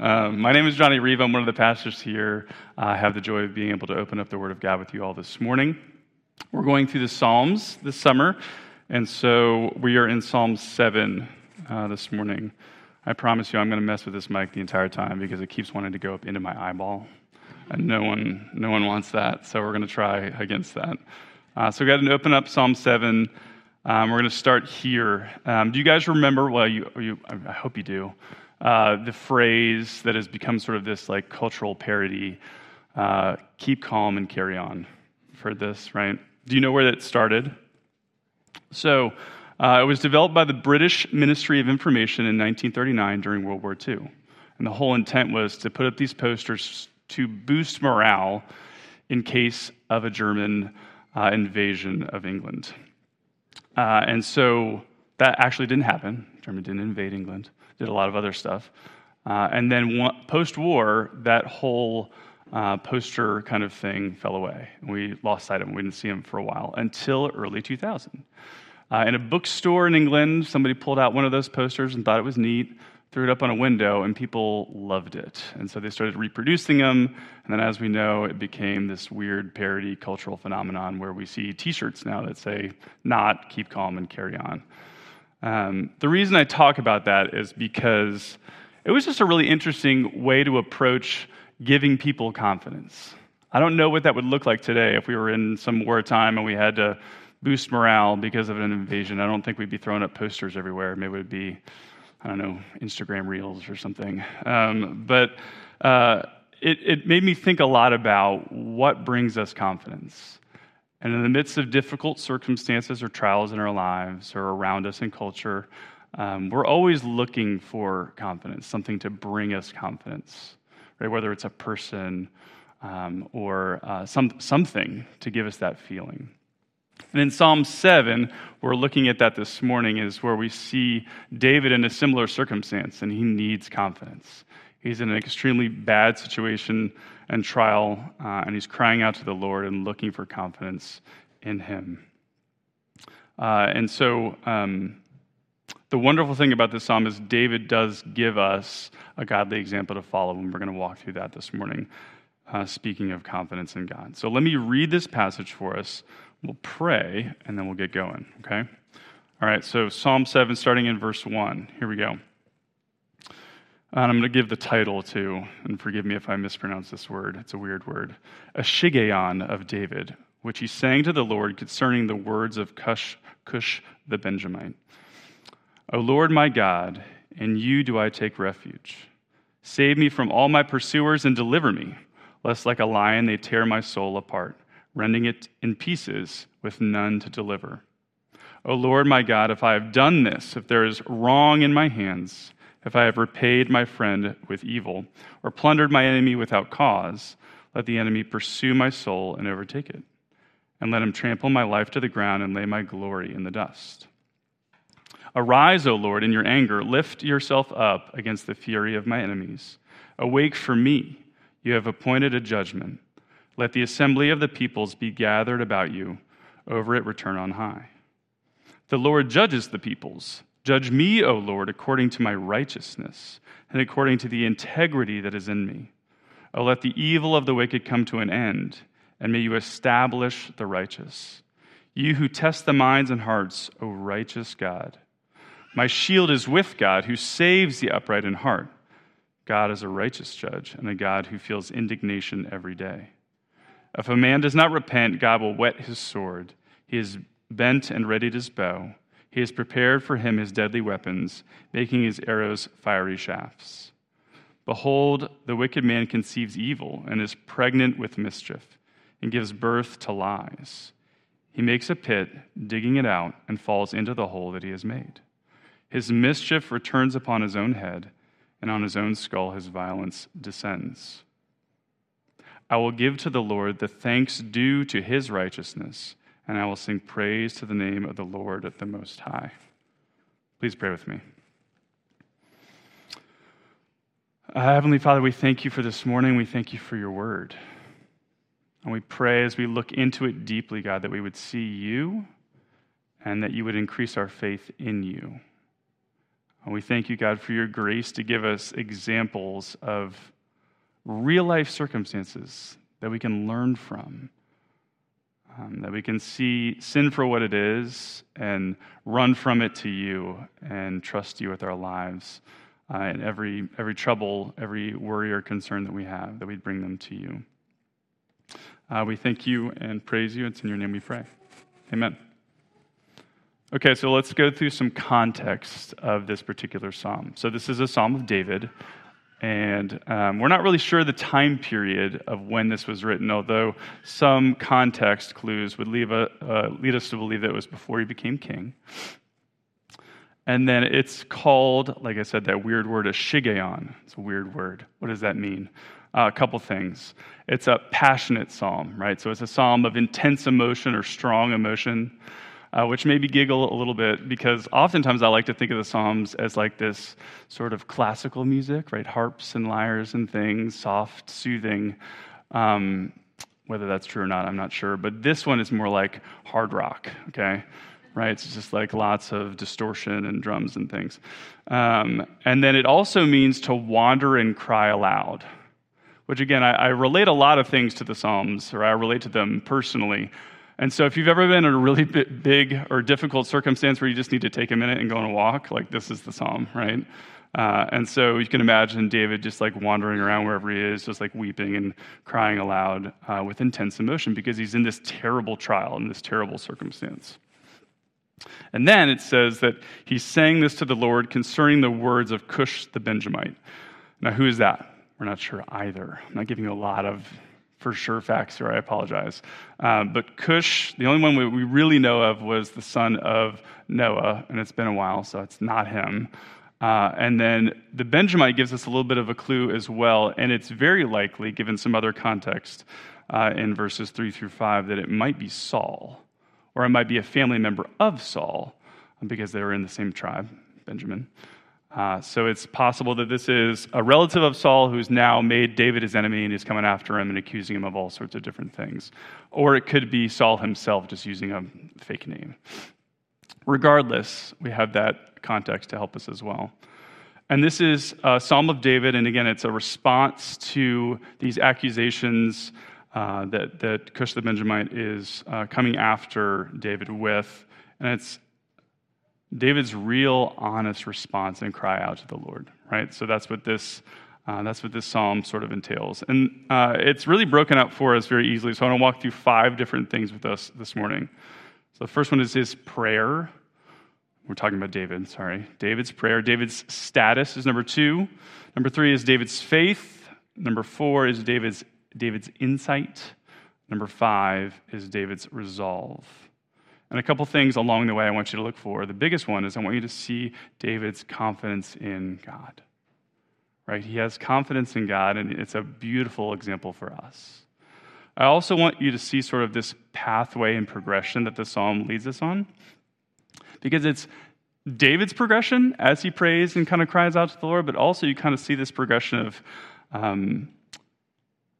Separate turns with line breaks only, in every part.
Um, my name is Johnny Reeve. I'm one of the pastors here. I have the joy of being able to open up the Word of God with you all this morning. We're going through the Psalms this summer, and so we are in Psalm 7 uh, this morning. I promise you, I'm going to mess with this mic the entire time because it keeps wanting to go up into my eyeball, and no one, no one wants that. So we're going to try against that. Uh, so we got to open up Psalm 7. Um, we're going to start here. Um, do you guys remember? Well, you, you, I hope you do. Uh, the phrase that has become sort of this like cultural parody: uh, "Keep calm and carry on." You've heard this, right? Do you know where that started? So, uh, it was developed by the British Ministry of Information in 1939 during World War II, and the whole intent was to put up these posters to boost morale in case of a German uh, invasion of England. Uh, and so that actually didn't happen. Germany didn't invade England, did a lot of other stuff. Uh, and then post war, that whole uh, poster kind of thing fell away. We lost sight of him. We didn't see him for a while until early 2000. Uh, in a bookstore in England, somebody pulled out one of those posters and thought it was neat threw it up on a window, and people loved it. And so they started reproducing them. And then, as we know, it became this weird parody cultural phenomenon where we see t shirts now that say, not keep calm and carry on. Um, the reason I talk about that is because it was just a really interesting way to approach giving people confidence. I don't know what that would look like today if we were in some wartime and we had to boost morale because of an invasion. I don't think we'd be throwing up posters everywhere. Maybe it would be I don't know, Instagram Reels or something. Um, but uh, it, it made me think a lot about what brings us confidence. And in the midst of difficult circumstances or trials in our lives or around us in culture, um, we're always looking for confidence, something to bring us confidence, right? Whether it's a person um, or uh, some, something to give us that feeling. And in Psalm 7, we're looking at that this morning, is where we see David in a similar circumstance, and he needs confidence. He's in an extremely bad situation and trial, uh, and he's crying out to the Lord and looking for confidence in him. Uh, and so, um, the wonderful thing about this psalm is David does give us a godly example to follow, and we're going to walk through that this morning, uh, speaking of confidence in God. So, let me read this passage for us We'll pray and then we'll get going, okay? All right, so Psalm 7, starting in verse 1. Here we go. And I'm going to give the title to, and forgive me if I mispronounce this word. It's a weird word. A Shiggaion of David, which he sang to the Lord concerning the words of Cush, Cush the Benjamite. O Lord my God, in you do I take refuge. Save me from all my pursuers and deliver me, lest like a lion they tear my soul apart rending it in pieces with none to deliver. O Lord my God, if I have done this, if there is wrong in my hands, if I have repaid my friend with evil, or plundered my enemy without cause, let the enemy pursue my soul and overtake it, and let him trample my life to the ground and lay my glory in the dust. Arise, O Lord, in your anger, lift yourself up against the fury of my enemies. Awake for me, you have appointed a judgment. Let the assembly of the peoples be gathered about you. Over it return on high. The Lord judges the peoples. Judge me, O Lord, according to my righteousness and according to the integrity that is in me. O let the evil of the wicked come to an end, and may you establish the righteous. You who test the minds and hearts, O righteous God. My shield is with God, who saves the upright in heart. God is a righteous judge and a God who feels indignation every day. If a man does not repent, God will whet his sword. He is bent and readied his bow. He has prepared for him his deadly weapons, making his arrows fiery shafts. Behold, the wicked man conceives evil and is pregnant with mischief and gives birth to lies. He makes a pit, digging it out, and falls into the hole that he has made. His mischief returns upon his own head, and on his own skull his violence descends. I will give to the Lord the thanks due to his righteousness, and I will sing praise to the name of the Lord at the Most High. Please pray with me. Uh, Heavenly Father, we thank you for this morning. We thank you for your word. And we pray as we look into it deeply, God, that we would see you and that you would increase our faith in you. And we thank you, God, for your grace to give us examples of real life circumstances that we can learn from, um, that we can see sin for what it is and run from it to you and trust you with our lives. Uh, and every, every trouble, every worry or concern that we have, that we bring them to you. Uh, we thank you and praise you. It's in your name we pray. Amen. Okay, so let's go through some context of this particular psalm. So, this is a psalm of David, and um, we're not really sure the time period of when this was written, although some context clues would a, uh, lead us to believe that it was before he became king. And then it's called, like I said, that weird word, a shiggaion. It's a weird word. What does that mean? Uh, a couple things. It's a passionate psalm, right? So it's a psalm of intense emotion or strong emotion uh, which made me giggle a little bit because oftentimes I like to think of the Psalms as like this sort of classical music, right? Harps and lyres and things, soft, soothing. Um, whether that's true or not, I'm not sure. But this one is more like hard rock, okay? Right? It's just like lots of distortion and drums and things. Um, and then it also means to wander and cry aloud, which again, I, I relate a lot of things to the Psalms, or I relate to them personally. And so, if you've ever been in a really big or difficult circumstance where you just need to take a minute and go on a walk, like this is the psalm, right? Uh, and so you can imagine David just like wandering around wherever he is, just like weeping and crying aloud uh, with intense emotion because he's in this terrible trial, in this terrible circumstance. And then it says that he's saying this to the Lord concerning the words of Cush the Benjamite. Now, who is that? We're not sure either. I'm not giving you a lot of for sure facts here. I apologize. Um, but Cush, the only one we really know of was the son of Noah, and it's been a while, so it's not him. Uh, and then the Benjamite gives us a little bit of a clue as well, and it's very likely, given some other context uh, in verses 3 through 5, that it might be Saul, or it might be a family member of Saul, because they were in the same tribe, Benjamin. Uh, so it's possible that this is a relative of Saul who's now made David his enemy and is coming after him and accusing him of all sorts of different things. Or it could be Saul himself just using a fake name. Regardless, we have that context to help us as well. And this is a Psalm of David, and again, it's a response to these accusations uh, that, that Cush the Benjamite is uh, coming after David with. And it's David's real, honest response and cry out to the Lord, right? So that's what this. Uh, that's what this psalm sort of entails. And uh, it's really broken up for us very easily. So I want to walk through five different things with us this morning. So the first one is his prayer. We're talking about David, sorry. David's prayer. David's status is number two. Number three is David's faith. Number four is David's, David's insight. Number five is David's resolve. And a couple things along the way I want you to look for. The biggest one is I want you to see David's confidence in God. Right? He has confidence in God, and it's a beautiful example for us. I also want you to see sort of this pathway and progression that the psalm leads us on, because it's David's progression as he prays and kind of cries out to the Lord, but also you kind of see this progression of, um,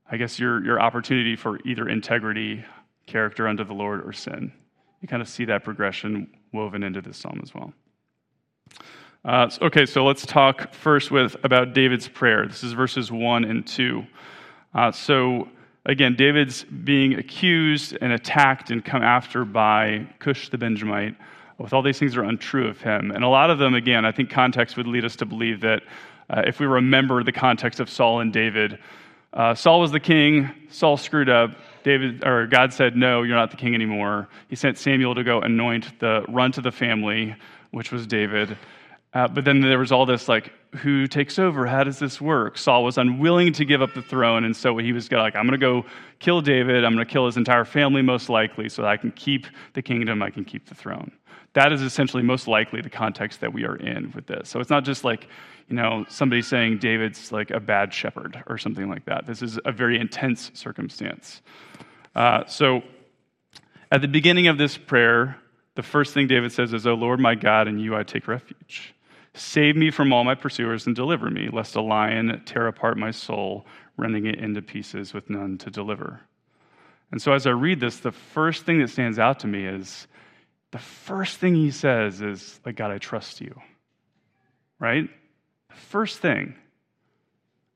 I guess, your, your opportunity for either integrity, character unto the Lord, or sin you kind of see that progression woven into this psalm as well. Uh, okay, so let's talk first with about David's prayer. This is verses one and two. Uh, so again, David's being accused and attacked and come after by Cush the Benjamite. With all these things that are untrue of him, and a lot of them, again, I think context would lead us to believe that uh, if we remember the context of Saul and David, uh, Saul was the king. Saul screwed up. David or God said, "No, you're not the king anymore." He sent Samuel to go anoint the run to the family, which was David. Uh, but then there was all this like, who takes over? How does this work? Saul was unwilling to give up the throne, and so he was like, I'm going to go kill David. I'm going to kill his entire family, most likely, so that I can keep the kingdom. I can keep the throne. That is essentially most likely the context that we are in with this. So it's not just like, you know, somebody saying David's like a bad shepherd or something like that. This is a very intense circumstance. Uh, so at the beginning of this prayer, the first thing David says is, O Lord my God, in you I take refuge. Save me from all my pursuers and deliver me, lest a lion tear apart my soul, rending it into pieces with none to deliver. And so as I read this, the first thing that stands out to me is the first thing he says is, like, God, I trust you. right? The First thing.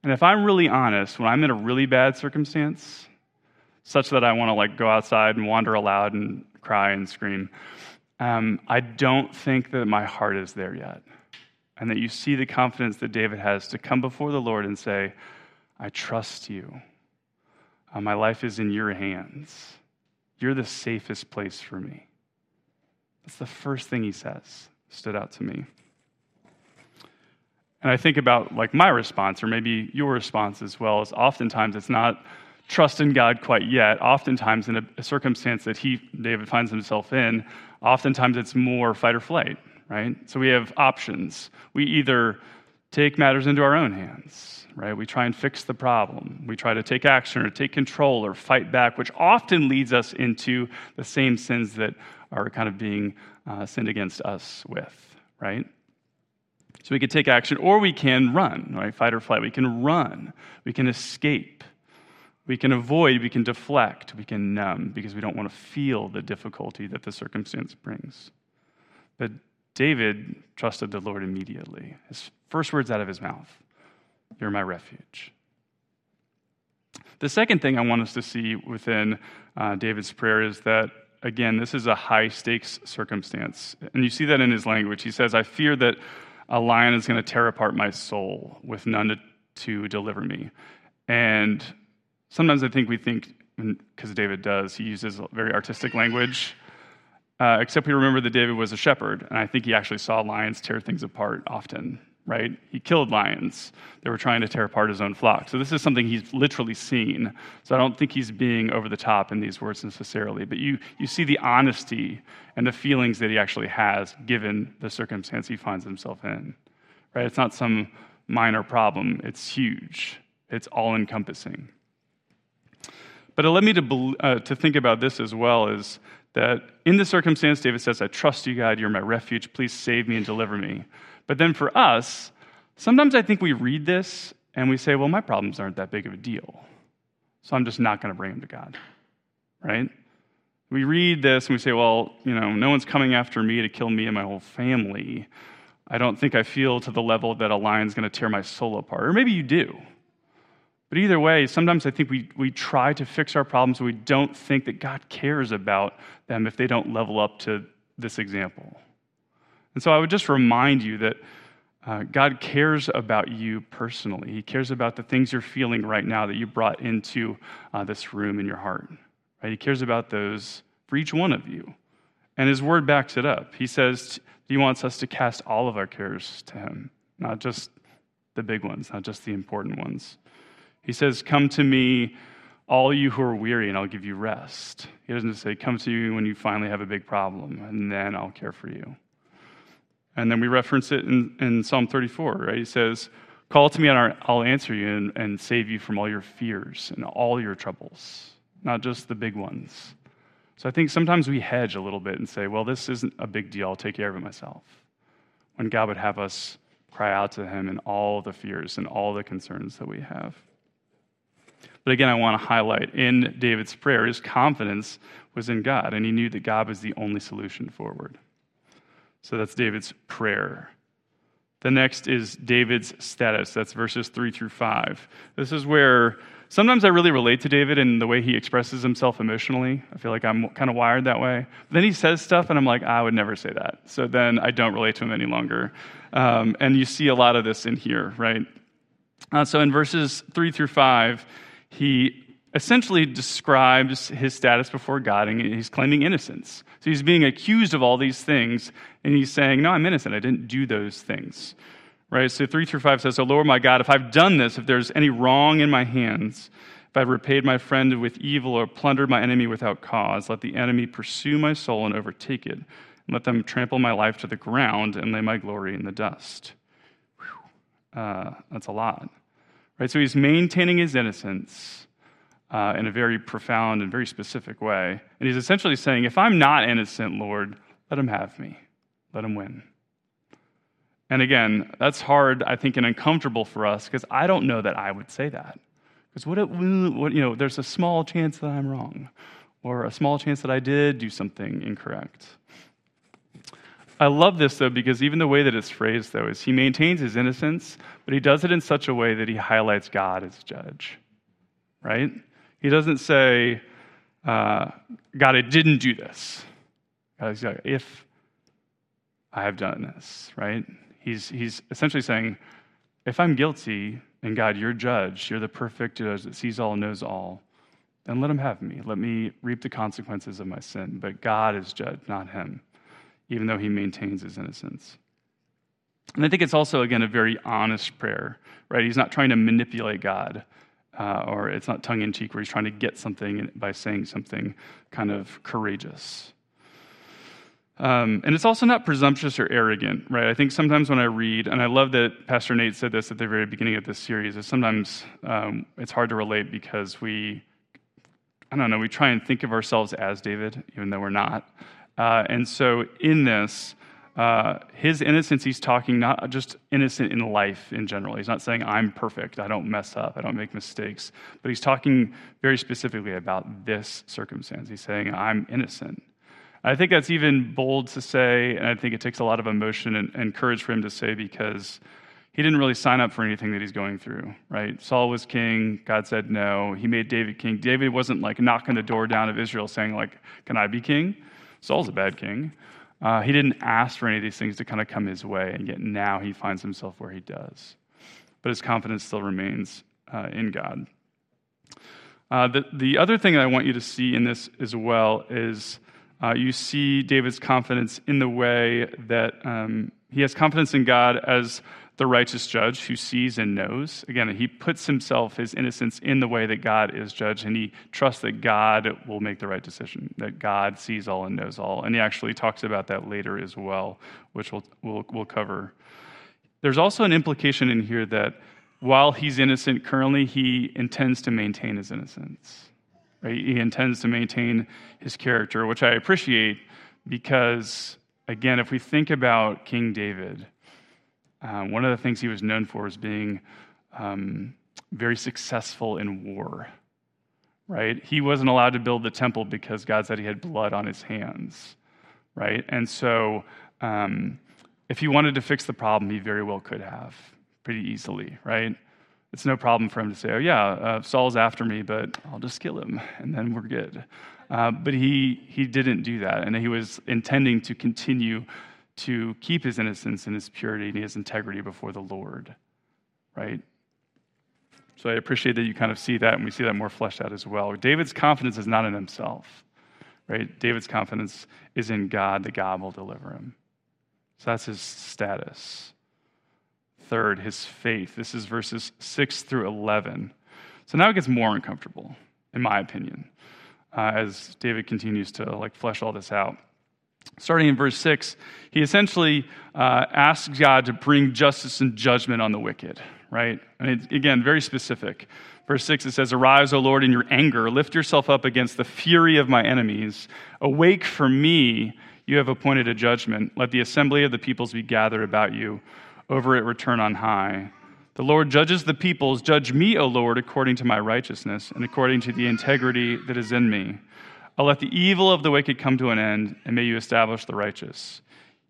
And if I'm really honest, when I'm in a really bad circumstance, such that I want to like go outside and wander aloud and cry and scream, um, I don't think that my heart is there yet. And that you see the confidence that David has to come before the Lord and say, I trust you. Uh, my life is in your hands. You're the safest place for me. That's the first thing he says, stood out to me. And I think about like my response, or maybe your response as well, is oftentimes it's not trust in God quite yet. Oftentimes, in a, a circumstance that he, David, finds himself in, oftentimes it's more fight or flight, right? So we have options. We either take matters into our own hands, right? We try and fix the problem. We try to take action or take control or fight back, which often leads us into the same sins that are kind of being uh, sinned against us with, right? So we could take action or we can run, right? Fight or flight. We can run. We can escape. We can avoid. We can deflect. We can numb because we don't want to feel the difficulty that the circumstance brings. But David trusted the Lord immediately. His first words out of his mouth You're my refuge. The second thing I want us to see within uh, David's prayer is that again, this is a high stakes circumstance. And you see that in his language. He says, I fear that a lion is going to tear apart my soul with none to, to deliver me. And sometimes I think we think, because David does, he uses very artistic language. Uh, except we remember that David was a shepherd, and I think he actually saw lions tear things apart often right? He killed lions. They were trying to tear apart his own flock. So this is something he's literally seen. So I don't think he's being over the top in these words necessarily. But you, you see the honesty and the feelings that he actually has given the circumstance he finds himself in, right? It's not some minor problem, it's huge, it's all encompassing. But it led me to, uh, to think about this as well is that in the circumstance, David says, I trust you, God, you're my refuge. Please save me and deliver me. But then for us, sometimes I think we read this and we say, well, my problems aren't that big of a deal. So I'm just not going to bring them to God. Right? We read this and we say, well, you know, no one's coming after me to kill me and my whole family. I don't think I feel to the level that a lion's going to tear my soul apart. Or maybe you do. But either way, sometimes I think we, we try to fix our problems we don't think that God cares about them if they don't level up to this example. And so I would just remind you that uh, God cares about you personally. He cares about the things you're feeling right now that you brought into uh, this room in your heart. Right? He cares about those for each one of you. And his word backs it up. He says he wants us to cast all of our cares to him, not just the big ones, not just the important ones. He says, Come to me, all you who are weary, and I'll give you rest. He doesn't say, Come to me when you finally have a big problem, and then I'll care for you. And then we reference it in, in Psalm 34, right? He says, Call to me and I'll answer you and, and save you from all your fears and all your troubles, not just the big ones. So I think sometimes we hedge a little bit and say, well, this isn't a big deal. I'll take care of it myself. When God would have us cry out to Him in all the fears and all the concerns that we have. But again, I want to highlight in David's prayer, his confidence was in God, and he knew that God was the only solution forward. So that's David's prayer. The next is David's status. That's verses 3 through 5. This is where sometimes I really relate to David and the way he expresses himself emotionally. I feel like I'm kind of wired that way. But then he says stuff, and I'm like, I would never say that. So then I don't relate to him any longer. Um, and you see a lot of this in here, right? Uh, so in verses 3 through 5, he essentially describes his status before God and he's claiming innocence. So he's being accused of all these things and he's saying, No, I'm innocent. I didn't do those things. Right? So 3 through 5 says, Oh Lord my God, if I've done this, if there's any wrong in my hands, if I've repaid my friend with evil or plundered my enemy without cause, let the enemy pursue my soul and overtake it. And let them trample my life to the ground and lay my glory in the dust. Uh, that's a lot. Right? So he's maintaining his innocence uh, in a very profound and very specific way. And he's essentially saying, if I'm not innocent, Lord, let him have me, let him win. And again, that's hard, I think, and uncomfortable for us because I don't know that I would say that. Because what, what, you know, there's a small chance that I'm wrong, or a small chance that I did do something incorrect. I love this though because even the way that it's phrased though is he maintains his innocence, but he does it in such a way that he highlights God as judge. Right? He doesn't say, uh, God, I didn't do this. God, like, if I have done this, right? He's, he's essentially saying, if I'm guilty, and God, you're judge, you're the perfect judge that sees all and knows all, then let him have me. Let me reap the consequences of my sin. But God is judge, not him, even though he maintains his innocence. And I think it's also, again, a very honest prayer, right? He's not trying to manipulate God, uh, or it's not tongue in cheek where he's trying to get something by saying something kind of courageous. Um, and it's also not presumptuous or arrogant, right? I think sometimes when I read, and I love that Pastor Nate said this at the very beginning of this series, is sometimes um, it's hard to relate because we, I don't know, we try and think of ourselves as David, even though we're not. Uh, and so in this, uh, his innocence, he's talking not just innocent in life in general. He's not saying, I'm perfect, I don't mess up, I don't make mistakes. But he's talking very specifically about this circumstance. He's saying, I'm innocent. I think that's even bold to say, and I think it takes a lot of emotion and, and, courage for him to say because he didn't really sign up for anything that he's going through, right? Saul was king, God said no. He made David king. David wasn't like knocking the door down of Israel saying, like, can I be king? Saul's a bad king. Uh, he didn't ask for any of these things to kind of come his way, and yet now he finds himself where he does. But his confidence still remains uh, in God. Uh, the, the other thing that I want you to see in this as well is uh, you see David's confidence in the way that um, he has confidence in God as the righteous judge who sees and knows. Again, he puts himself, his innocence, in the way that God is judge, and he trusts that God will make the right decision, that God sees all and knows all. And he actually talks about that later as well, which we'll, we'll, we'll cover. There's also an implication in here that while he's innocent currently, he intends to maintain his innocence. Right? He intends to maintain his character, which I appreciate because, again, if we think about King David, um, one of the things he was known for is being um, very successful in war. Right? He wasn't allowed to build the temple because God said he had blood on his hands. Right? And so, um, if he wanted to fix the problem, he very well could have pretty easily. Right? it's no problem for him to say, oh, yeah, uh, Saul's after me, but I'll just kill him, and then we're good. Uh, but he, he didn't do that, and he was intending to continue to keep his innocence and his purity and his integrity before the Lord, right? So I appreciate that you kind of see that, and we see that more fleshed out as well. David's confidence is not in himself, right? David's confidence is in God, that God will deliver him. So that's his status. Third, his faith. This is verses 6 through 11. So now it gets more uncomfortable, in my opinion, uh, as David continues to like flesh all this out. Starting in verse 6, he essentially uh, asks God to bring justice and judgment on the wicked, right? And again, very specific. Verse 6, it says, Arise, O Lord, in your anger. Lift yourself up against the fury of my enemies. Awake for me. You have appointed a judgment. Let the assembly of the peoples be gathered about you over it return on high. The Lord judges the peoples. Judge me, O Lord, according to my righteousness and according to the integrity that is in me. I'll let the evil of the wicked come to an end, and may you establish the righteous.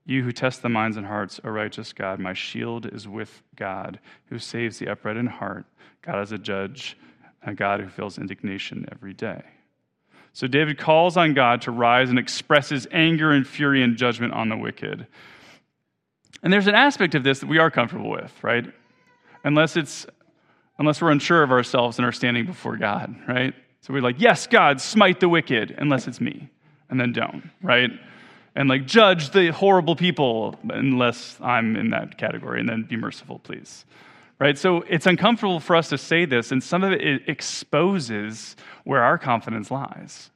You who test the minds and hearts, O righteous God, my shield is with God, who saves the upright in heart. God is a judge, a God who feels indignation every day. So David calls on God to rise and expresses anger and fury and judgment on the wicked. And there's an aspect of this that we are comfortable with, right? Unless it's unless we're unsure of ourselves and our standing before God, right? So we're like, yes, God, smite the wicked, unless it's me. And then don't, right? And like judge the horrible people unless I'm in that category, and then be merciful, please. Right? So it's uncomfortable for us to say this, and some of it exposes where our confidence lies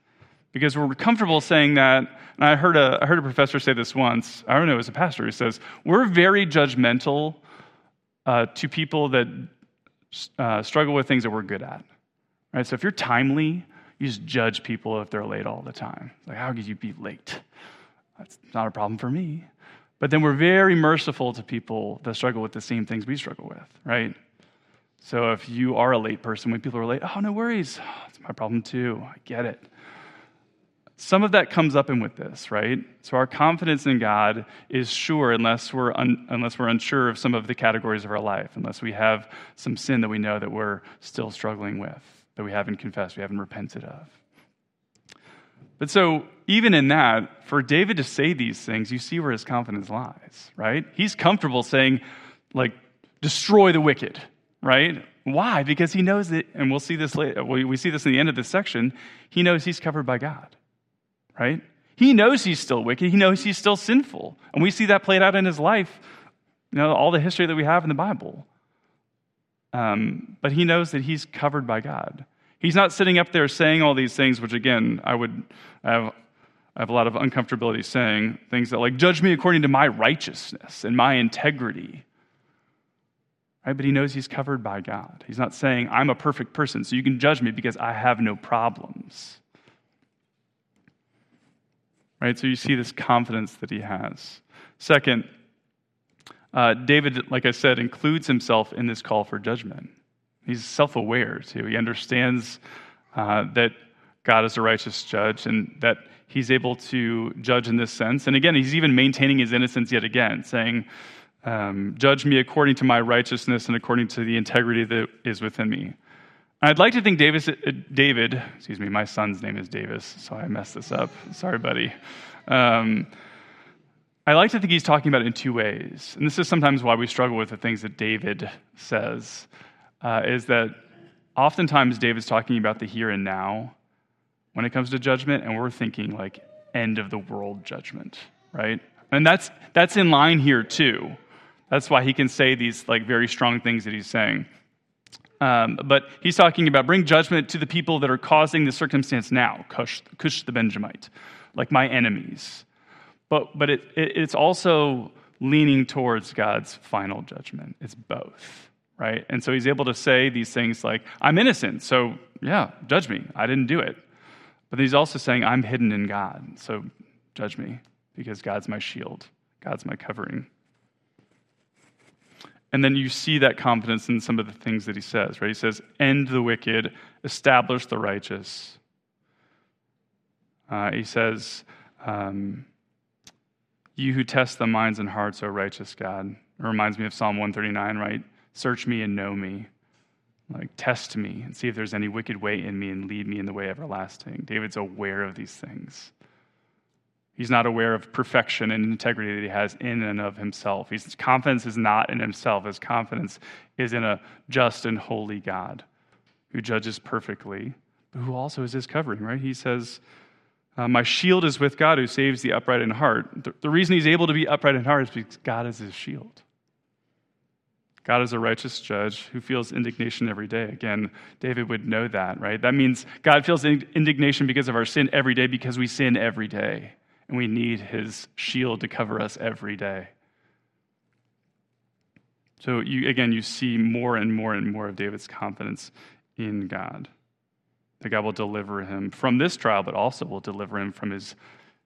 because we're comfortable saying that. And I heard a, I heard a professor say this once. I don't know, it was a pastor he says, We're very judgmental uh, to people that uh, struggle with things that we're good at. Right? So if you're timely, you just judge people if they're late all the time. Like, how could you be late? That's not a problem for me. But then we're very merciful to people that struggle with the same things we struggle with, right? So if you are a late person, when people are late, oh, no worries. It's my problem too. I get it. some of that comes up in with this, right? So our confidence in God is sure unless we're, un, unless we're unsure of some of the categories of our life, unless we have some sin that we know that we're still struggling with, that we haven't confessed, we haven't repented of. But so, even in that, for David to say these things, you see where his confidence lies, right? He's comfortable saying, like, destroy the wicked, right? Why? Because he knows that, and we'll see this later, we see this in the end of this section, he knows he's covered by God right? He knows he's still wicked. He knows he's still sinful. And we see that played out in his life, you know, all the history that we have in the Bible. Um, but he knows that he's covered by God. He's not sitting up there saying all these things, which again, I would have, I have a lot of uncomfortability saying things that like, judge me according to my righteousness and my integrity. Right? But he knows he's covered by God. He's not saying, I'm a perfect person, so you can judge me because I have no problems right? So you see this confidence that he has. Second, uh, David, like I said, includes himself in this call for judgment. He's self aware, too. He understands uh, that God is a righteous judge and that he's able to judge in this sense. And again, he's even maintaining his innocence yet again, saying, um, Judge me according to my righteousness and according to the integrity that is within me. I'd like to think Davis, uh, David, excuse me, my son's name is Davis, so I messed this up. Sorry, buddy. Um, I like to think he's talking about it in two ways. And this is sometimes why we struggle with the things that David says, uh, is that oftentimes David's talking about the here and now when it comes to judgment, and we're thinking like end of the world judgment, right? And that's, that's in line here too. That's why he can say these like very strong things that he's saying. Um, but he's talking about bring judgment to the people that are causing the circumstance now, Cush, Cush the Benjamite, like my enemies. But, but it, it, it's also leaning towards God's final judgment. It's both, right? And so he's able to say these things like, I'm innocent, so yeah, judge me. I didn't do it. But he's also saying, I'm hidden in God, so judge me because God's my shield, God's my covering. And then you see that confidence in some of the things that he says, right? He says, End the wicked, establish the righteous. Uh, he says, um, You who test the minds and hearts, O righteous God. It reminds me of Psalm 139, right? Search me and know me. Like, test me and see if there's any wicked way in me and lead me in the way everlasting. David's aware of these things. He's not aware of perfection and integrity that he has in and of himself. His confidence is not in himself. His confidence is in a just and holy God who judges perfectly, but who also is his covering, right? He says, uh, My shield is with God who saves the upright in heart. The, the reason he's able to be upright in heart is because God is his shield. God is a righteous judge who feels indignation every day. Again, David would know that, right? That means God feels indignation because of our sin every day because we sin every day and we need his shield to cover us every day. So, you, again, you see more and more and more of David's confidence in God. That God will deliver him from this trial, but also will deliver him from his,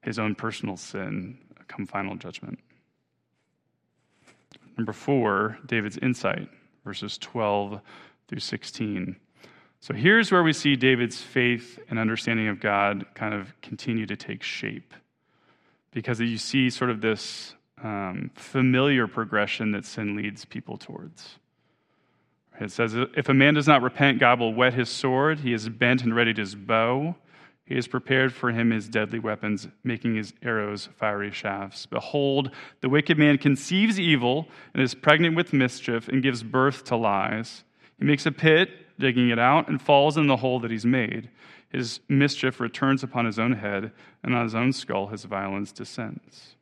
his own personal sin come final judgment. Number four, David's insight, verses 12 through 16. So here's where we see David's faith and understanding of God kind of continue to take shape because you see sort of this um, familiar progression that sin leads people towards. It says, If a man does not repent, God will whet his sword. He is bent and readied his bow. He has prepared for him his deadly weapons, making his arrows fiery shafts. Behold, the wicked man conceives evil and is pregnant with mischief and gives birth to lies. He makes a pit, digging it out, and falls in the hole that he's made his mischief returns upon his own head, and on his own skull his violence descends.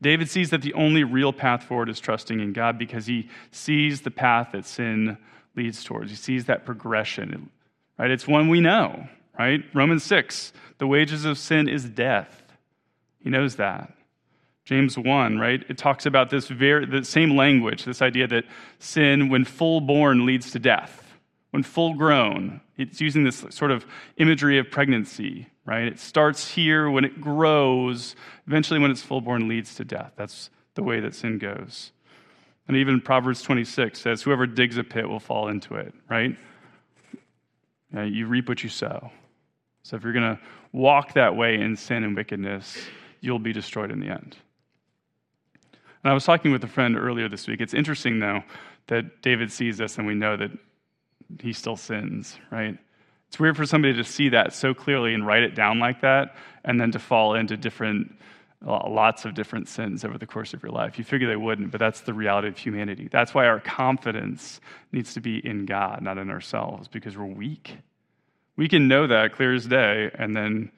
David sees that the only real path forward is trusting in God because he sees the path that sin leads towards. He sees that progression, right? It's one we know, right? Romans 6, the wages of sin is death. He knows that. James 1, right? It talks about this very the same language, this idea that sin when full born leads to death when full grown. It's using this sort of imagery of pregnancy, right? It starts here when it grows, eventually, when it's full born, leads to death. That's the way that sin goes. And even Proverbs 26 says, Whoever digs a pit will fall into it, right? you reap what you sow. So if you're going to walk that way in sin and wickedness, you'll be destroyed in the end. And I was talking with a friend earlier this week. It's interesting, though, that David sees this and we know that he still sins, right? It's weird for somebody to see that so clearly and write it down like that and then to fall into different uh, lots of different sins over the course of your life. You figure they wouldn't, but that's the reality of humanity. That's why our confidence needs to be in God, not in ourselves, because we're weak. We can know that clear as day and then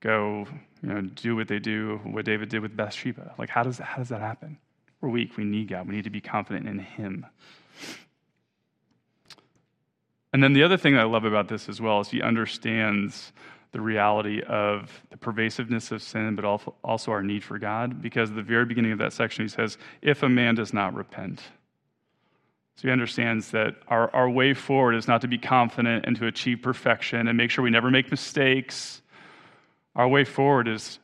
go, you know, do what they do, what David did with Bathsheba. Like, how does, that, how does that happen? We're weak. We need God. We need to be confident in Him. And then the other thing I love about this as well is he understands the reality of the pervasiveness of sin, but also our need for God. Because at the very beginning of that section, he says, If a man does not repent. So he understands that our, our way forward is not to be confident and to achieve perfection and make sure we never make mistakes. Our way forward is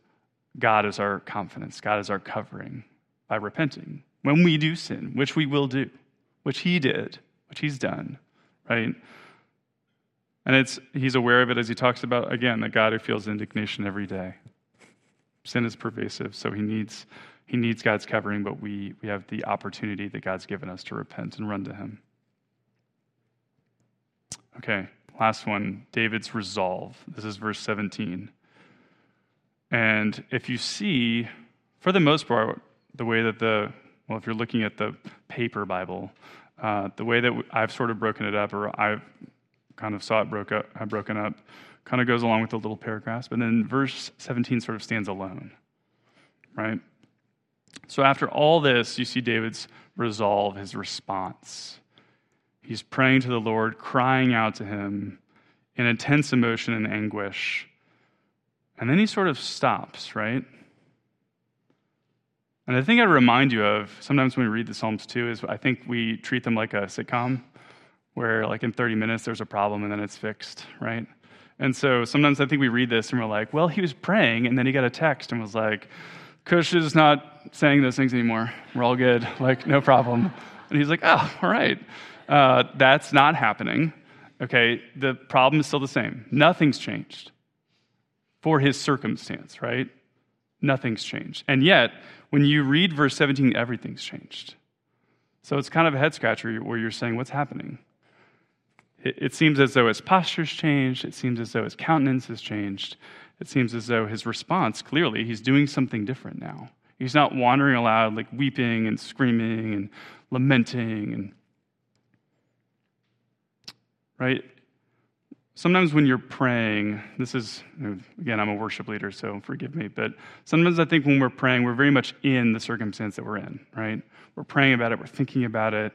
God is our confidence, God is our covering by repenting. When we do sin, which we will do, which he did, which he's done, right? And it's, he's aware of it as he talks about, again, the God who feels indignation every day. Sin is pervasive, so he needs, he needs God's covering, but we, we have the opportunity that God's given us to repent and run to him. Okay, last one David's resolve. This is verse 17. And if you see, for the most part, the way that the, well, if you're looking at the paper Bible, uh, the way that I've sort of broken it up, or I've kind of saw it broke up, broken up, kind of goes along with the little paragraphs. But then verse 17 sort of stands alone, right? So after all this, you see David's resolve, his response. He's praying to the Lord, crying out to him in intense emotion and anguish. And then he sort of stops, right? And the thing I remind you of sometimes when we read the Psalms too is I think we treat them like a sitcom where like in 30 minutes there's a problem and then it's fixed, right? And so sometimes I think we read this and we're like, well, he was praying and then he got a text and was like, Cush is not saying those things anymore. We're all good. Like, no problem. And he's like, oh, all right. Uh, that's not happening. Okay, the problem is still the same. Nothing's changed for his circumstance, right? Nothing's changed. And yet, when you read verse 17, everything's changed. So it's kind of a head scratcher where you're saying, what's happening? It, it seems as though his posture's changed. It seems as though his countenance has changed. It seems as though his response, clearly, he's doing something different now. He's not wandering aloud, like weeping and screaming and lamenting and right sometimes when you're praying this is again i'm a worship leader so forgive me but sometimes i think when we're praying we're very much in the circumstance that we're in right we're praying about it we're thinking about it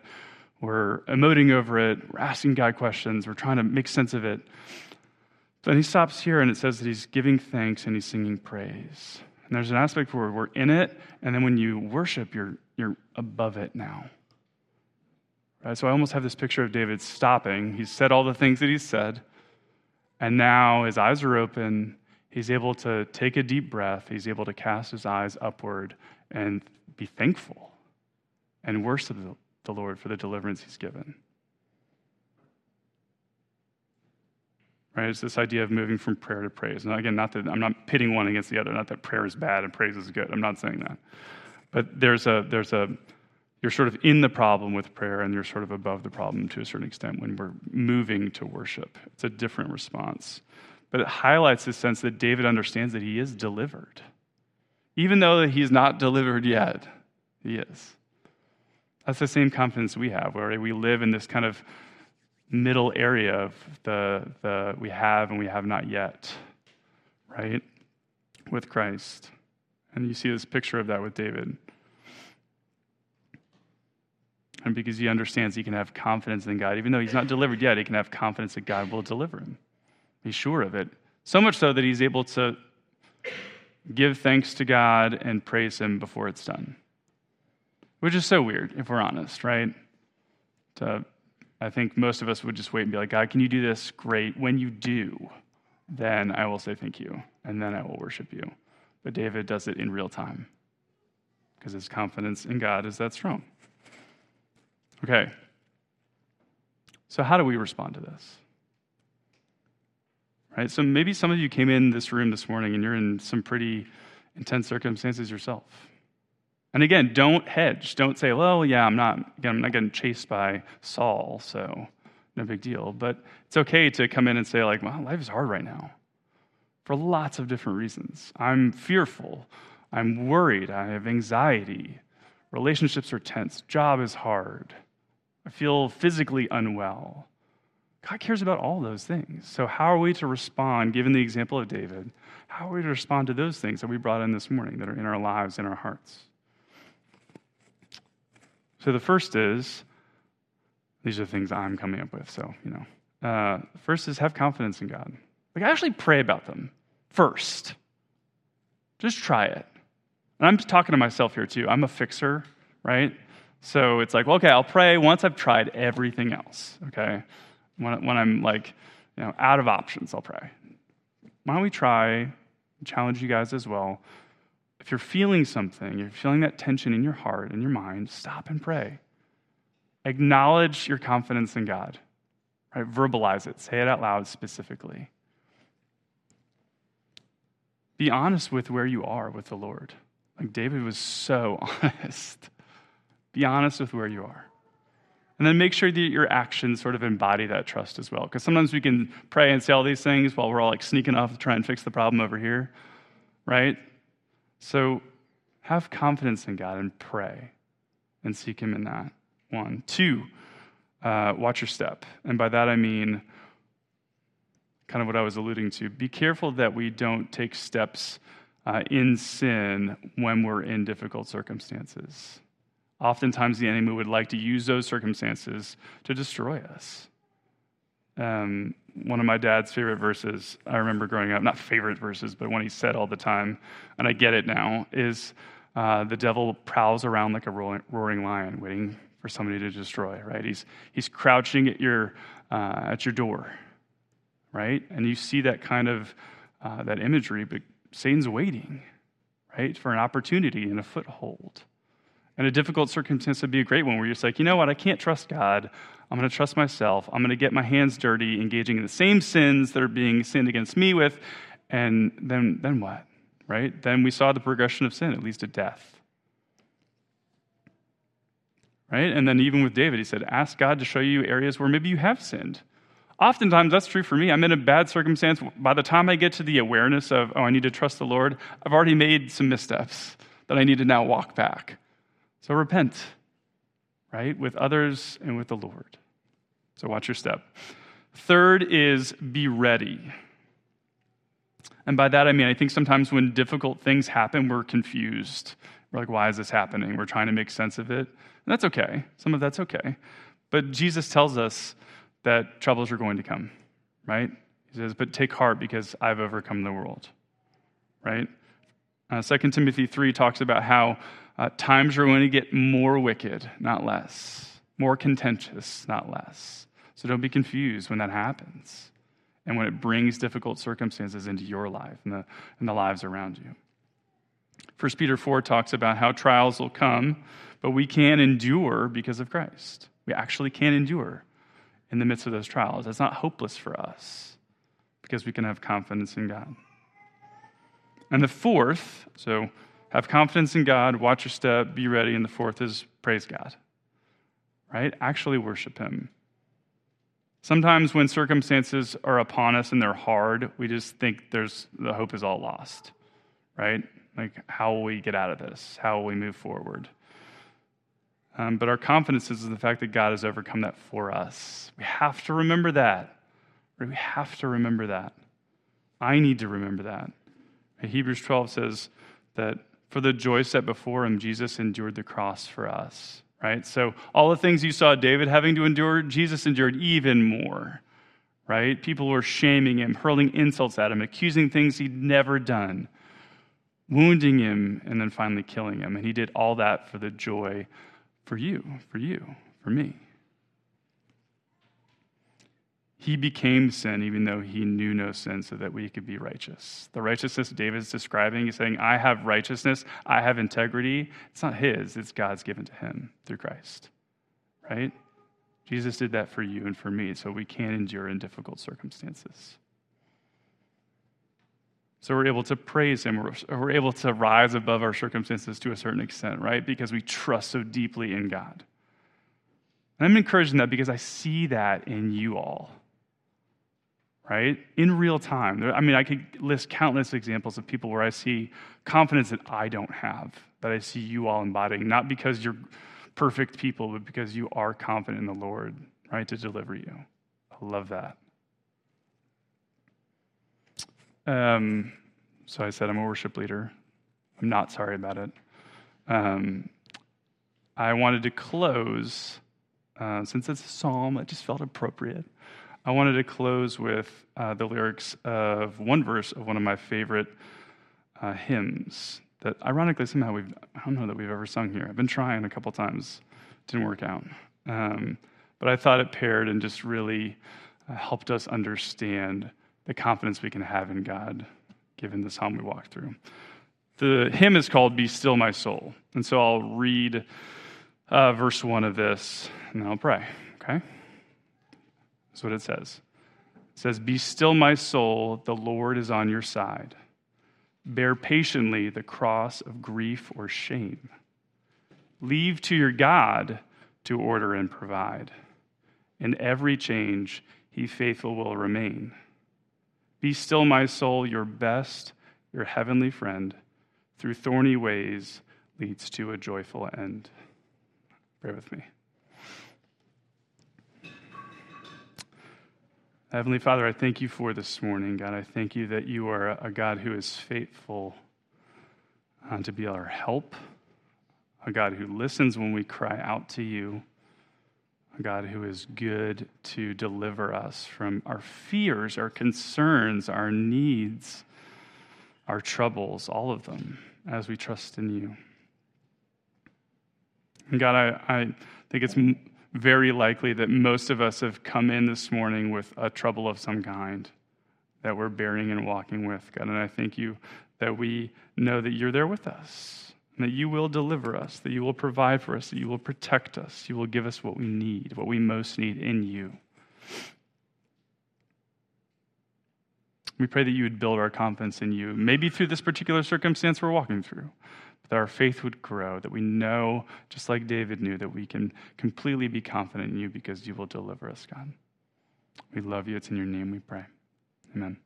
we're emoting over it, we're asking God questions, we're trying to make sense of it. Then he stops here and it says that he's giving thanks and he's singing praise. And there's an aspect where we're in it, and then when you worship, you're, you're above it now. Right? So I almost have this picture of David stopping. He's said all the things that he's said, and now his eyes are open. He's able to take a deep breath. He's able to cast his eyes upward and be thankful and worship the Lord for the deliverance he's given. Right? It's this idea of moving from prayer to praise. And again, not that I'm not pitting one against the other, not that prayer is bad and praise is good. I'm not saying that. But there's a there's a you're sort of in the problem with prayer and you're sort of above the problem to a certain extent when we're moving to worship. It's a different response. But it highlights the sense that David understands that he is delivered. Even though he's not delivered yet, he is. That's the same confidence we have, where we live in this kind of middle area of the, the we have and we have not yet, right? With Christ. And you see this picture of that with David. And because he understands he can have confidence in God, even though he's not delivered yet, he can have confidence that God will deliver him. He's sure of it. So much so that he's able to give thanks to God and praise him before it's done which is so weird if we're honest, right? To, I think most of us would just wait and be like, God, can you do this? Great. When you do, then I will say thank you, and then I will worship you. But David does it in real time because his confidence in God is that strong. Okay. So, how do we respond to this? right? So maybe some of you came in this room this morning and you're in some pretty intense circumstances yourself. And again, don't hedge. Don't say, well, yeah, I'm not, again, I'm not getting chased by Saul, so no big deal. But it's okay to come in and say, like, well, life is hard right now for lots of different reasons. I'm fearful. I'm worried. I have anxiety. Relationships are tense. Job is hard. I feel physically unwell. God cares about all those things. So, how are we to respond, given the example of David? How are we to respond to those things that we brought in this morning that are in our lives, in our hearts? So, the first is these are the things I'm coming up with. So, you know, uh, first is have confidence in God. Like, I actually pray about them first. Just try it. And I'm talking to myself here too. I'm a fixer, right? So it's like, well, okay, I'll pray once I've tried everything else, okay? When, when I'm like, you know, out of options, I'll pray. Why don't we try, challenge you guys as well. If you're feeling something, you're feeling that tension in your heart in your mind, stop and pray. Acknowledge your confidence in God, right? Verbalize it, say it out loud specifically. Be honest with where you are with the Lord. Like David was so honest. Be honest with where you are. And then make sure that your actions sort of embody that trust as well. Because sometimes we can pray and say all these things while we're all like sneaking off to try and fix the problem over here, right? So have confidence in God and pray and seek Him in that. One. Two, uh, watch your step. And by that I mean kind of what I was alluding to. Be careful that we don't take steps uh, in sin when we're in difficult circumstances. Oftentimes, the enemy would like to use those circumstances to destroy us. Um, one of my dad's favorite verses, I remember growing up, not favorite verses, but one he said all the time, and I get it now, is uh, the devil prowls around like a roaring lion, waiting for somebody to destroy, right? He's, he's crouching at your, uh, at your door, right? And you see that kind of, uh, that imagery, but Satan's waiting, right, for an opportunity and a foothold. And a difficult circumstance would be a great one where you're like, you know what, I can't trust God. I'm going to trust myself. I'm going to get my hands dirty, engaging in the same sins that are being sinned against me with. And then, then what? Right? Then we saw the progression of sin. It leads to death. Right? And then even with David, he said, ask God to show you areas where maybe you have sinned. Oftentimes, that's true for me. I'm in a bad circumstance. By the time I get to the awareness of, oh, I need to trust the Lord, I've already made some missteps that I need to now walk back. So repent, right, with others and with the Lord. So watch your step. Third is be ready. And by that I mean, I think sometimes when difficult things happen, we're confused. We're like, why is this happening? We're trying to make sense of it. And that's okay. Some of that's okay. But Jesus tells us that troubles are going to come, right? He says, but take heart because I've overcome the world, right? Uh, 2 Timothy 3 talks about how uh, times are going to get more wicked, not less, more contentious, not less. So don't be confused when that happens and when it brings difficult circumstances into your life and the, and the lives around you. 1 Peter 4 talks about how trials will come, but we can endure because of Christ. We actually can endure in the midst of those trials. It's not hopeless for us because we can have confidence in God. And the fourth, so have confidence in God, watch your step, be ready. And the fourth is praise God, right? Actually worship Him. Sometimes when circumstances are upon us and they're hard, we just think there's the hope is all lost, right? Like, how will we get out of this? How will we move forward? Um, but our confidence is in the fact that God has overcome that for us. We have to remember that. We have to remember that. I need to remember that. Hebrews 12 says that for the joy set before him, Jesus endured the cross for us, right? So, all the things you saw David having to endure, Jesus endured even more, right? People were shaming him, hurling insults at him, accusing things he'd never done, wounding him, and then finally killing him. And he did all that for the joy for you, for you, for me. He became sin even though he knew no sin so that we could be righteous. The righteousness David's describing, he's saying, I have righteousness, I have integrity. It's not his, it's God's given to him through Christ. Right? Jesus did that for you and for me so we can endure in difficult circumstances. So we're able to praise Him. We're, we're able to rise above our circumstances to a certain extent, right? Because we trust so deeply in God. And I'm encouraging that because I see that in you all, right? In real time. I mean, I could list countless examples of people where I see confidence that I don't have, that I see you all embodying, not because you're perfect people, but because you are confident in the Lord, right, to deliver you. I love that. Um, so I said, I'm a worship leader. I'm not sorry about it. Um, I wanted to close, uh, since it's a psalm, it just felt appropriate. I wanted to close with uh, the lyrics of one verse of one of my favorite uh, hymns that, ironically, somehow we've, I don't know that we've ever sung here. I've been trying a couple times, didn't work out. Um, but I thought it paired and just really uh, helped us understand the confidence we can have in God, given the psalm we walked through. The hymn is called Be Still My Soul. And so I'll read uh, verse one of this and then I'll pray, okay? That's what it says. It says, Be still, my soul, the Lord is on your side. Bear patiently the cross of grief or shame. Leave to your God to order and provide. In every change, he faithful will remain. Be still, my soul, your best, your heavenly friend, through thorny ways leads to a joyful end. Pray with me. Heavenly Father, I thank you for this morning, God. I thank you that you are a God who is faithful uh, to be our help, a God who listens when we cry out to you, a God who is good to deliver us from our fears, our concerns, our needs, our troubles, all of them, as we trust in you. And God, I, I think it's very likely that most of us have come in this morning with a trouble of some kind that we're bearing and walking with, God. And I thank you that we know that you're there with us that you will deliver us, that you will provide for us, that you will protect us, you will give us what we need, what we most need in you. We pray that you would build our confidence in you, maybe through this particular circumstance we're walking through, that our faith would grow, that we know, just like David knew, that we can completely be confident in you because you will deliver us, God. We love you. It's in your name we pray. Amen.